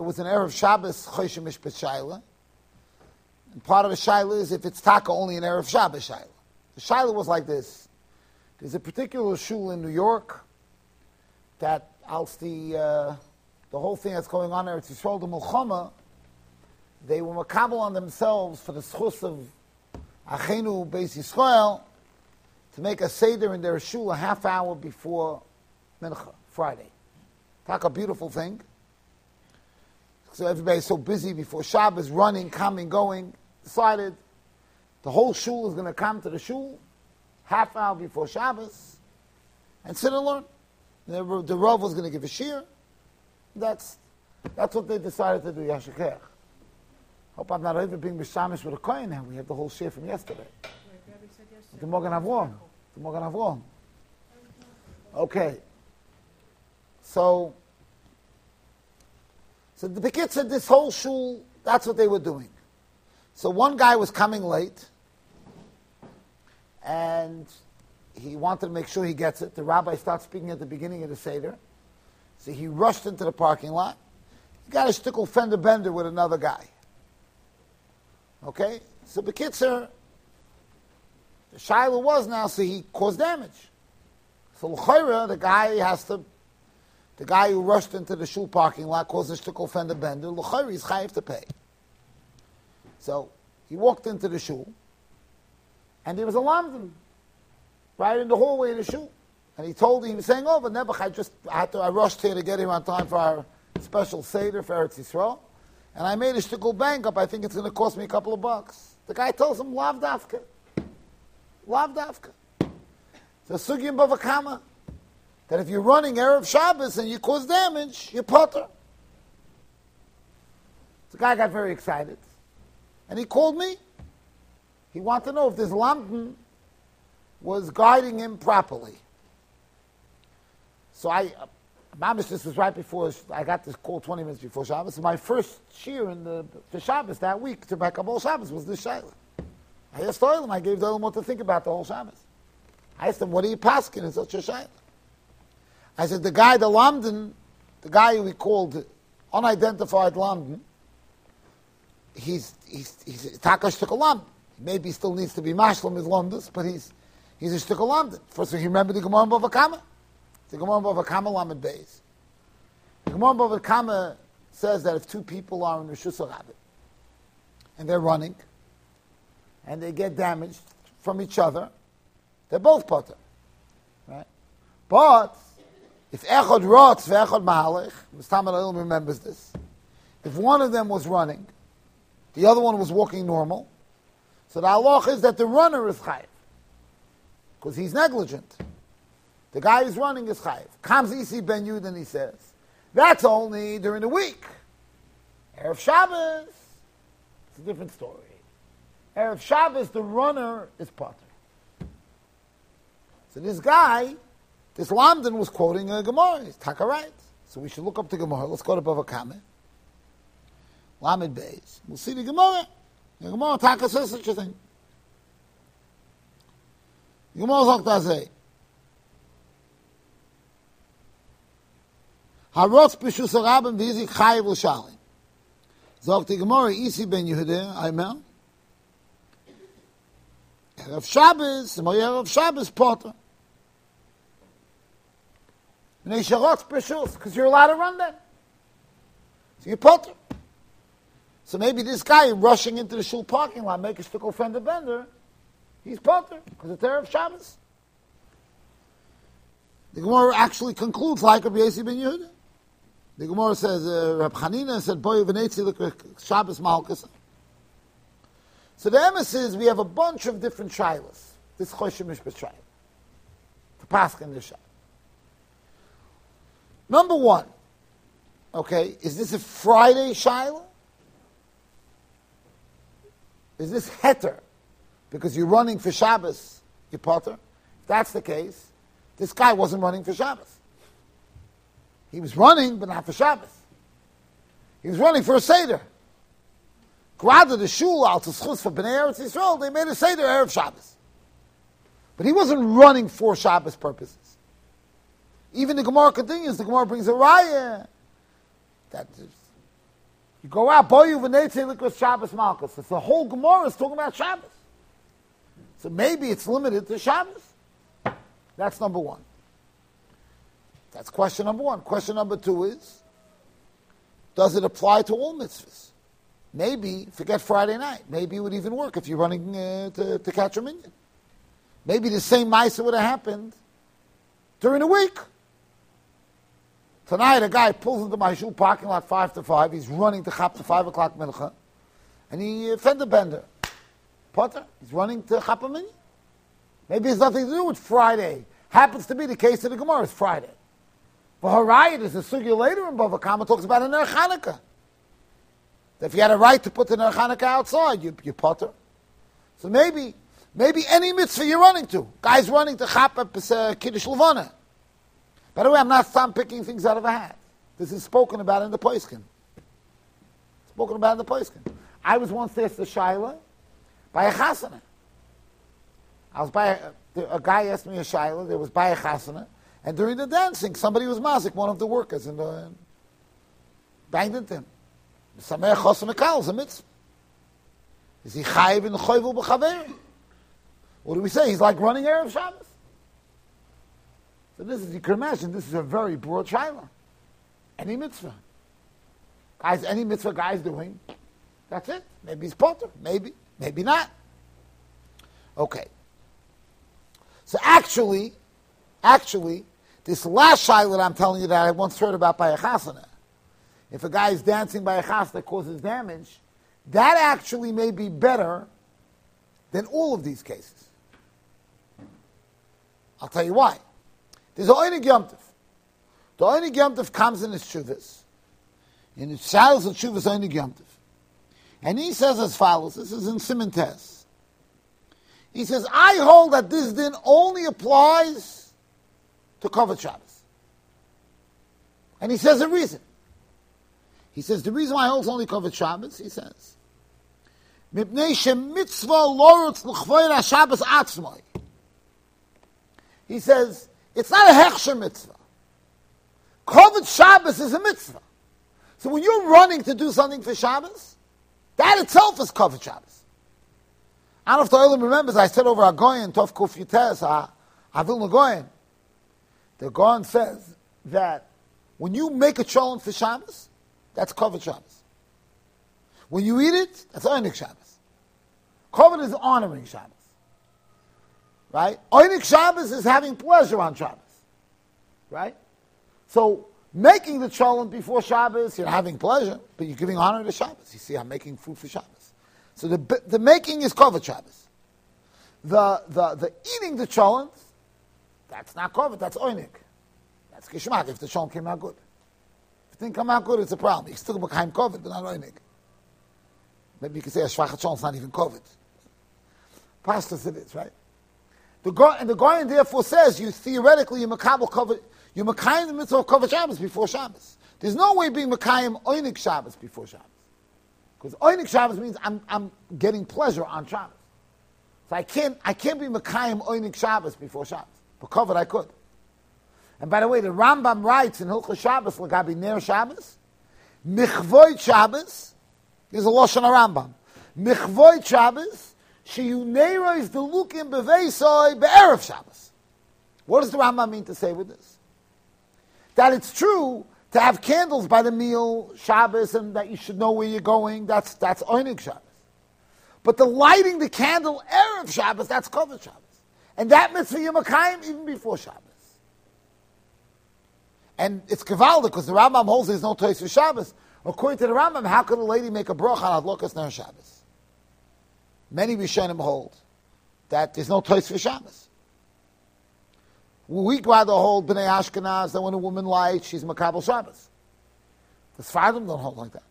It was an Erev Shabbos Choshen Mishpat Shaila. And part of the Shaila is if it's Taka only an Erev Shabbos Shaila. The Shaila was like this. There's a particular shul in New York that als the, uh, the whole thing that's going on there, it's Yisrael the Mulchama, they were makabel on themselves for the schus of Achenu Beis Yisrael to make a Seder in their shul a half hour before Mincha, Friday. Talk a beautiful thing. So everybody's so busy before Shabbos, running, coming, going, decided the whole shul is going to come to the shul half hour before Shabbos and sit and learn. The, the Rav was going to give a shir. That's, that's what they decided to do, Yashikech. Hope I'm not over being Bishamish with a coin now. We have the whole shir from yesterday. The Morgan Avron. The Morgan Avron. Okay. So, so the Bekit said this whole shul, that's what they were doing. So one guy was coming late, and he wanted to make sure he gets it. The rabbi starts speaking at the beginning of the Seder. So he rushed into the parking lot. He got a stickle fender bender with another guy. Okay? So Bekitzer, the Shiloh was now, so he caused damage. So L'chayra, the guy has to the guy who rushed into the shul parking lot caused a shtickle fender bender. L'chayri is chayiv to pay. So he walked into the shul, and there was a right in the hallway of the shul. And he told him, he was saying, "Oh, but Nebuch, I just I had to, I rushed here to get him on time for our special seder for Eretz Yisrael, and I made a shtickle bank up. I think it's going to cost me a couple of bucks." The guy tells him, "Lav dafka, lav dafka." So sugim bavakama that if you're running Erev Shabbos and you cause damage, you're potter. The guy got very excited. And he called me. He wanted to know if this lamdan was guiding him properly. So I, uh, Mamish, this was right before, I got this call 20 minutes before Shabbos. My first cheer in the, for Shabbos that week, to back up all Shabbos, was this Shaila. I asked Oilam, I gave Oilam what to think about the whole Shabbos. I asked him, what are you pasking in such a Shaila? I said, the guy, the London, the guy we called unidentified London, he's, he's, he's Taka Shtukalam. Maybe he still needs to be Mashlam his Londis, but he's, he's a Shtukalam. First of all, you remember the Gemara Bava Kama? The Gemara Bava Kama Lamed Beis. The Gemara Bava Kama says that if two people are in the Shusarabit, and they're running, and they get damaged from each other, they're both potter. Right? But if Echad Rotz ve'Echad Mahalech, Mr. remembers this. If one of them was running, the other one was walking normal, so the halach is that the runner is chayiv, because he's negligent. The guy who's running is chayiv. Comes Isi Ben Yud and he says, that's only during the week. Erev Shabbos, it's a different story. Erev Shabbos, the runner is potter. So this guy this Lamdan was quoting a Gemara. He's taka right. So we should look up the Gemara. Let's go to Bava Kame. Lamed Beis. We'll see the Gemara. The Gemara taka says such a thing. The Gemara sagt say. Harotz b'shus harabim v'yizik chayiv l'shalim. Sagt die Gemara, Isi ben Yehuda, Aimel. Erev Shabbos, Erev Shabbos, Potter. Because you're allowed to run then. So you potter. So maybe this guy rushing into the shul parking lot, make a friend fender bender, he's potter because it's Erev Shabbos. The Gemara actually concludes like Rabbi Yossi ben Yehuda. The Gemara says, uh, Rab Chanina said, Boy v'netzi look Shabbos malchus. So the emes is we have a bunch of different shilas. This Choshen Mishpat shilah. To pass in this shilah. Number one, okay, is this a Friday Shiloh? Is this heter? Because you're running for Shabbos, you potter. If that's the case, this guy wasn't running for Shabbos. He was running, but not for Shabbos. He was running for a Seder. Grada the shul al schus for Bnei Eretz Yisrael, they made a Seder Erev Shabbos. But he wasn't running for Shabbos purposes. Even the Gemara continues, the Gemara brings a raya that You go out, boy, you v'neitzei likras Shabbos Malchus. It's the whole Gemara is talking about Shabbos. So maybe it's limited to Shabbos. That's number one. That's question number one. Question number two is, does it apply to all mitzvahs? Maybe, forget Friday night, maybe it would even work if you're running uh, to, to catch a minion. Maybe the same mice would have happened during the week. Tonight, a guy pulls into my shul parking lot 5 to 5. He's running to Chap to 5 o'clock mincha. And he uh, fender bender. Potter, he's running to Chap a minion. Maybe it's nothing to do with Friday. Happens to be the case of the Gemara, it's Friday. For Harayat, there's a sugya later in Bava Kama talks about a Ner Chanukah. If you had a right to put the Ner Chanukah outside, you, you potter. So maybe, maybe any mitzvah you're running to. Guy's running to Chapa uh, Kiddush Levana. By the way, I'm not stop picking things out of a hat. This is spoken about in the Poiskin. Spoken about in the Poiskin. I was once asked the Shaila by a chasana. I was by a, a guy asked me a Shaila, there was by a chasana, and during the dancing, somebody was mazik, one of the workers, and uh, banged into him. Sameh chosam ekal is a. Is he chayiv in the choyvul b'chaver? What do we say? He's like running Erev Shabbos. So this is, you can imagine, this is a very broad shaila. Any mitzvah. Guys, any mitzvah guy's doing, that's it. Maybe he's potter, maybe, maybe not. Okay. So actually, actually, this last shaila that I'm telling you that I once heard about by a chasana, if a guy is dancing by a chas that causes damage, that actually may be better than all of these cases. I'll tell you why. There's Oinig Yomtiv. The Oinig Yomtiv comes in his Shuvas. In his Shalos of Shuvas Oinig Yomtiv. And he says as follows, this is in Simon Tess. He says, I hold that this din only applies to covered Shabbos. And he says a reason. He says, the reason why I hold only covered Shabbos, he says, Mipnei mitzvah lorutz l'chvoyer Shabbos atzmoi. He says, it's not a hechsher mitzvah. Covered Shabbos is a mitzvah. So when you're running to do something for Shabbos, that itself is covered Shabbos. I don't know if the Olam remembers, I said over Agoyin, Tov Kuf Yutes, Avil Nagoyin. The Goyin says that when you make a cholent for Shabbos, that's covered Shabbos. When you eat it, that's Einik Shabbos. Covered is honoring Shabbos. Right? Einik Shabbos is having pleasure on Shabbos. Right? So, making the cholent before Shabbos, you're having pleasure, but you're giving honor to Shabbos. You see, I'm making food for Shabbos. So the, the making is covered Shabbos. The, the, the eating the cholent, that's not covered, that's Einik. That's Kishmak, if the cholent came out good If it didn't come out good, it's a problem. You still became COVID, but not Oinig. Maybe you could say a Shvachat is not even COVID. Pastors it is, right? The and the Goyen therefore says you theoretically you makabel cover you makayim the mitzvah of cover Shabbos before Shabbos. There's no way being makayim oinik Shabbos before Shabbos, because oinik Shabbos means I'm I'm getting pleasure on Shabbos. So I can't I can't be makayim oinik Shabbos before Shabbos, but covered I could. And by the way, the Rambam writes in Hilchah Shabbos, Lagabi Ner Shabbos, Michvoit Shabbos, there's a Lashon Rambam. Michvoit Shabbos, Sheyunera is the Lukim Beveisoi Be'erev Shabbos. What does the Rambam mean to say with this? That it's true to have candles by the meal Shabbos and that you should know where you're going, that's, that's Oinig Shabbos. But the lighting the candle Erev Shabbos, that's covered Shabbos. And that mitzvah Yom even before Shabbos. And it's Kavalda because the Rambam holds there's no toys for Shabbos. According to the Rambam, how could a lady make a bracha on Adlokas Ner Shabbos? Many Rishonim hold that there's no toys for Shabbos. We'd rather hold Bnei Ashkenaz that when a woman lies, she's Makabal Shabbos. The Sfardim don't hold like that.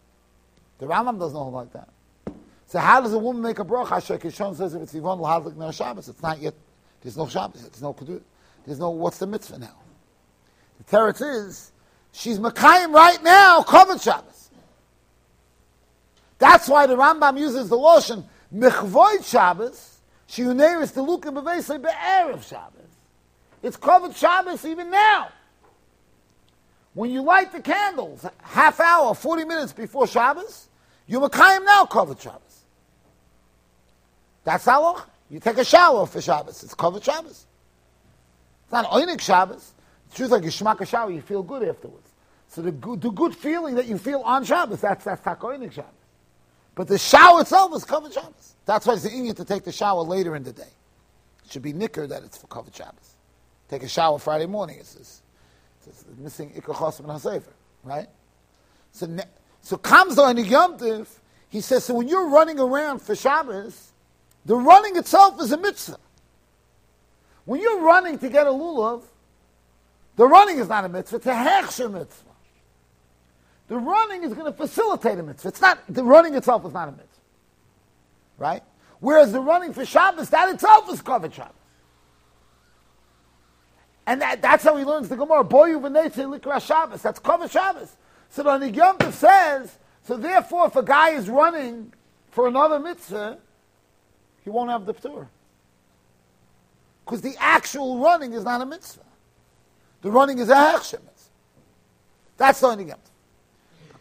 The Rambam doesn't hold like that. So how does a woman make a bracha? Shekishon says if it's Yvonne Lahadlik Ner Shabbos, it's not yet, there's no Shabbos, there's no there's no, what's the mitzvah now? The teretz is, she's Makayim right now, covered Shabbos. That's why the Rambam uses the lotion, Mechvoid Shabbos, she Shiuneris the luka Lukim Bevesei Be'erev Shabbos. It's covered Shabbos even now. When you light the candles, half hour, 40 minutes before Shabbos, you Makayim now covered Shabbos. That's how You take a shower for Shabbos. It's covered Shabbos. It's not Oinik Shabbos. The truth like you schmack a shower, you feel good afterwards. So the good, the good feeling that you feel on Shabbos, that's, that's Takoinik Shabbos. But the shower itself is covered Shabbos. That's why it's the Indian to take the shower later in the day. It should be nicker that it's for covered Shabbos. Take a shower Friday morning. It's, it's, it's missing Ikachos and HaSefer, right? So, so comes the Yom he says, so when you're running around for Shabbos, the running itself is a mitzvah. When you're running to get a lulav, the running is not a mitzvah, it's a hechsher mitzvah. The running is going to facilitate a mitzvah. It's not, the running itself is not a mitzvah. Right? Whereas the running for Shabbos, that itself is covered Shabbos. And that, that's how he learns the Gemara. Boyu v'neitzeh likra Shabbos. That's covered Shabbos. So the Yom says, so therefore if a guy is running for another mitzvah, he won't have the Ptur. Because the actual running is not a mitzvah. The running is a hechshem. That's the Yom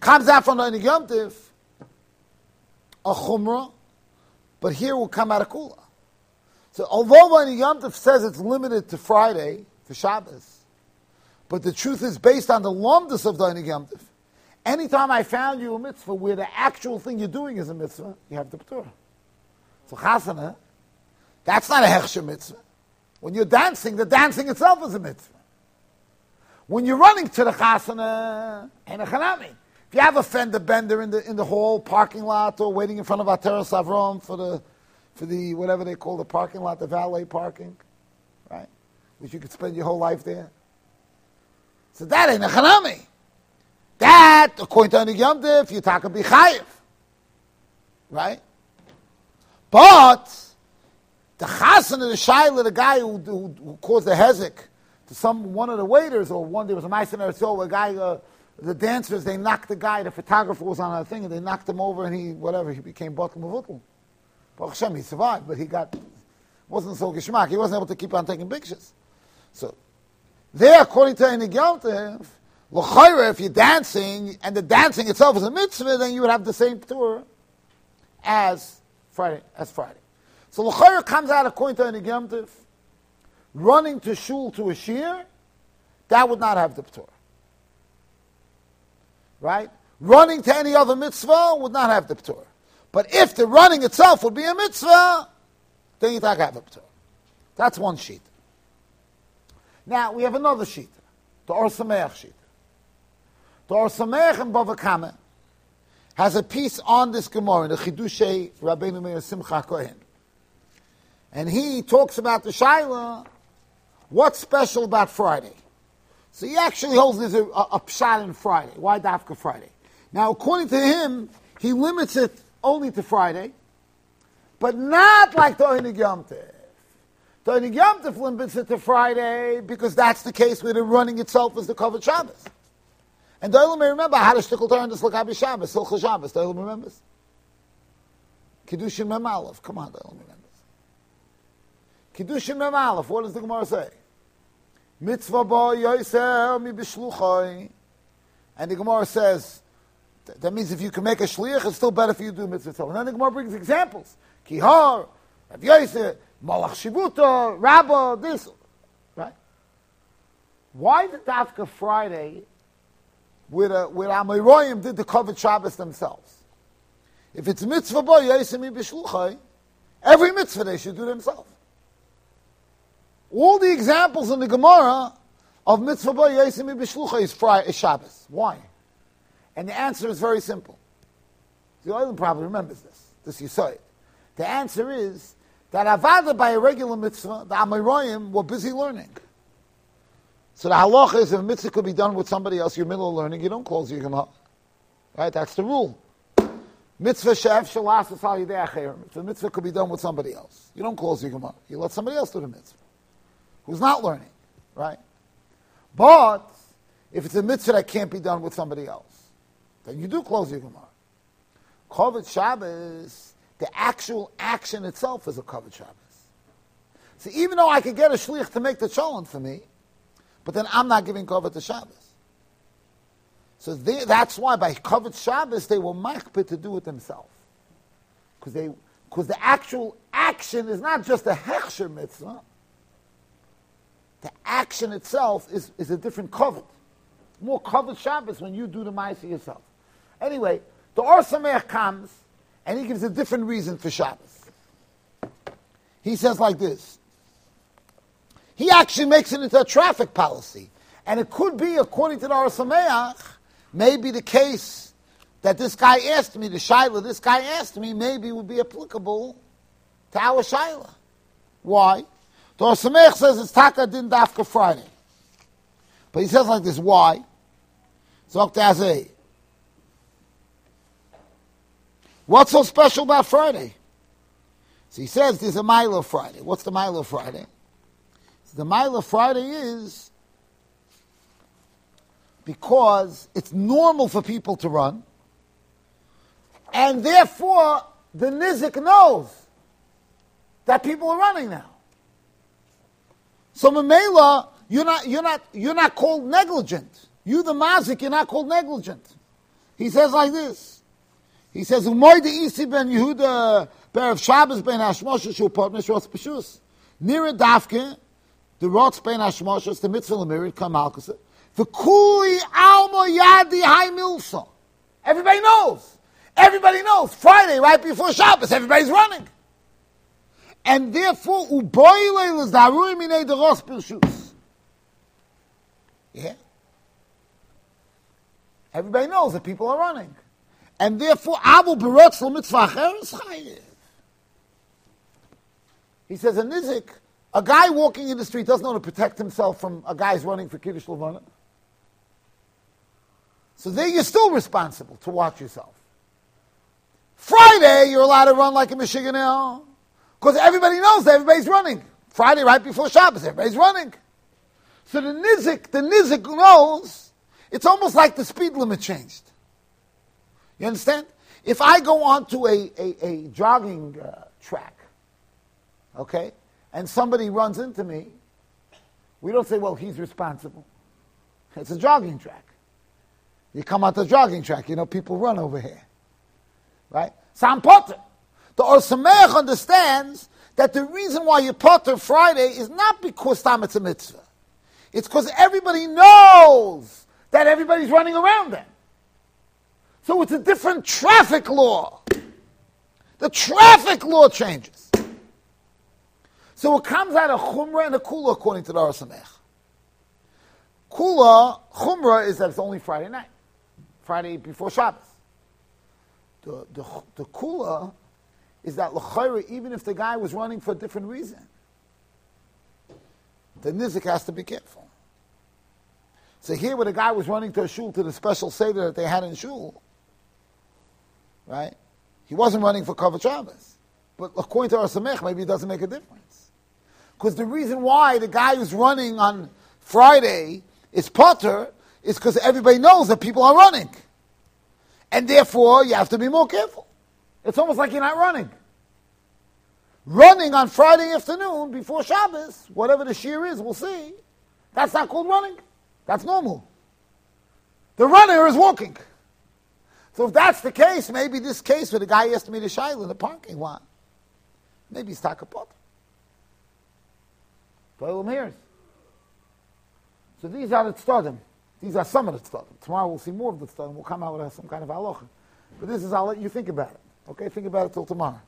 Comes out from the Yom a chumrah, but here will come out a kula. So although the Yom says it's limited to Friday for Shabbos, but the truth is based on the lumdus of the Yom Anytime I found you a mitzvah where the actual thing you're doing is a mitzvah, you have the Ptur. So chasana, that's not a hechsher mitzvah. When you're dancing, the dancing itself is a mitzvah. When you're running to the chasana, and a chanami. If you have a fender bender in the in the hall parking lot or waiting in front of Ateras Avram for the for the whatever they call the parking lot, the valet parking, right? Which you could spend your whole life there. So that ain't a chanami. That, according to Anik Yom Tif, you're talking Bichayev. Right? But the chasen of the shaila, the guy who, who, who caused the hezek to some one of the waiters, or one there was a mice in a guy, uh, the dancers, they knocked the guy, the photographer was on a thing, and they knocked him over, and he whatever, he became bottom of Baruch Hashem, he survived, but he got wasn't so geschmack. He wasn't able to keep on taking pictures. So there, according to Enig Yaltev, L'chayra, if you're dancing and the dancing itself is a mitzvah, then you would have the same tour as Friday, as Friday. So L'chayr comes out according to Yom running to shul to a shir, that would not have the Ptur. Right? Running to any other mitzvah would not have the Ptur. But if the running itself would be a mitzvah, then you have a Ptur. That's one sheet. Now, we have another sheet, the Or Sameach sheet. The Or Sameach and Bava Kama has a piece on this Gemara, in the Chidushay Rabbeinu Meir Simcha Kohen. And he talks about the Shaila, what's special about Friday? So he actually holds there's uh, a, a, a pshat in Friday. Why Dafka Friday? Now, according to him, he limits it only to Friday, but not like the Oinig Yom. The Tov limits it to Friday because that's the case where the running itself is the covered Shabbos. And the Olam may remember how to shtickle Torah and the Slakabi Shabbos, Silcha Shabbos. The Olam remembers. Kiddushin Mem. Come on, the Olam remembers. Kiddushin Mem. What does the Gemara say? Mitzvah bo yoiser mi. And the Gemara says, that means if you can make a shliach, it's still better for you to do mitzvah. And then the Gemara brings examples. Kihar, Rav Yosef, Malach Shibuta, Rabbah, this. Right? Why the Dafka Friday with, uh, where Amoraim did the covered Shabbos themselves. If it's mitzvah boy, Yesemi b'shluchai, every mitzvah they should do themselves. All the examples in the Gemara of mitzvah boy, Yesemi b'shluchai is, Shabbos. Why? And the answer is very simple. The oil probably remembers this. This you saw it. The answer is that Avada by a regular mitzvah, the Amoraim were busy learning. So the halacha is if a mitzvah could be done with somebody else, you're middle of learning, you don't close your Gemara. Right? That's the rule. Mitzvah shef shalas If the mitzvah could be done with somebody else, you don't close your Gemara. You let somebody else do the mitzvah, who's not learning. Right? But if it's a mitzvah that can't be done with somebody else, then you do close your Gemara. Kovet Shabbos, the actual action itself is a Kovet Shabbos. So even though I could get a shlich to make the cholent for me, but then I'm not giving cover to Shabbos. So they, that's why by covered Shabbos they were makpid to do it themselves. Because they because the actual action is not just a hechsher mitzvah. The action itself is, is a different covered. More covered Shabbos when you do the Maisa yourself. Anyway, the Or Sameach comes and he gives a different reason for Shabbos. He says like this. He actually makes it into a traffic policy. And it could be, according to the Or Sameach, maybe the case that this guy asked me, the Shaila, this guy asked me, maybe would be applicable to our Shaila. Why? The Or says it's Taka Din Dafka Friday. But he says like this, why? Zokt Azay. What's so special about Friday? So he says there's a Milo Friday. What's the Milo Friday? So the Milo Friday is because it's normal for people to run, and therefore the Nizik knows that people are running now. So Mamela, you're not, you're not, you're not called negligent. You, the mazik, you're not called negligent. He says like this. He says, "Umoy de isi ben Yehuda of Shabbos ben Hashmoshes shu potnish rots b'shus nira dafke the rots ben Hashmoshes the mitzvah lemirid kam alkasa v'kuli almo yadi hay milsa. Everybody knows. Everybody knows. Friday, right before Shabbos, everybody's running. And therefore, is de. Yeah. Everybody knows that people are running and therefore mitzvah chayiv. He says a nizik, a guy walking in the street doesn't know to protect himself from a guy's running for kiddush levana. So there you're still responsible to watch yourself. Friday, you're allowed to run like a Michigan because everybody knows everybody's running. Friday, right before Shabbos, everybody's running. So the nizik, the nizik knows it's almost like the speed limit changed. You understand? If I go onto a, a, a jogging uh, track, okay, and somebody runs into me, we don't say, well, he's responsible. It's a jogging track. You come out the jogging track, you know, people run over here. Right? So I'm Potter. The Or understands that the reason why you Potter Friday is not because time it's a mitzvah. It's because everybody knows that everybody's running around them. So it's a different traffic law. The traffic law changes. So it comes out of Chumrah and a Kula according to the Or Sameach. Kula, Chumrah is that it's only Friday night, Friday before Shabbos. The, the, the Kula is that L'chayra, even if the guy was running for a different reason, the Nizik has to be careful. So here, where the guy was running to a shul to the special seder that they had in shul, right? He wasn't running for Kavod Shabbos. But according to Or Sameach, maybe it doesn't make a difference. Because the reason why the guy who's running on Friday is Potter is because everybody knows that people are running. And therefore, you have to be more careful. It's almost like you're not running. Running on Friday afternoon before Shabbos, whatever the shear is, we'll see. That's not called running. That's normal. The runner is walking. So if that's the case, maybe this case where the guy asked me to shail in the parking lot, maybe he's takapot. Toilim hears. So these are the tzadim. These are some of the tzadim. Tomorrow we'll see more of the tzadim. We'll come out with some kind of halacha. But this is, I'll let you think about it. Okay, think about it till tomorrow.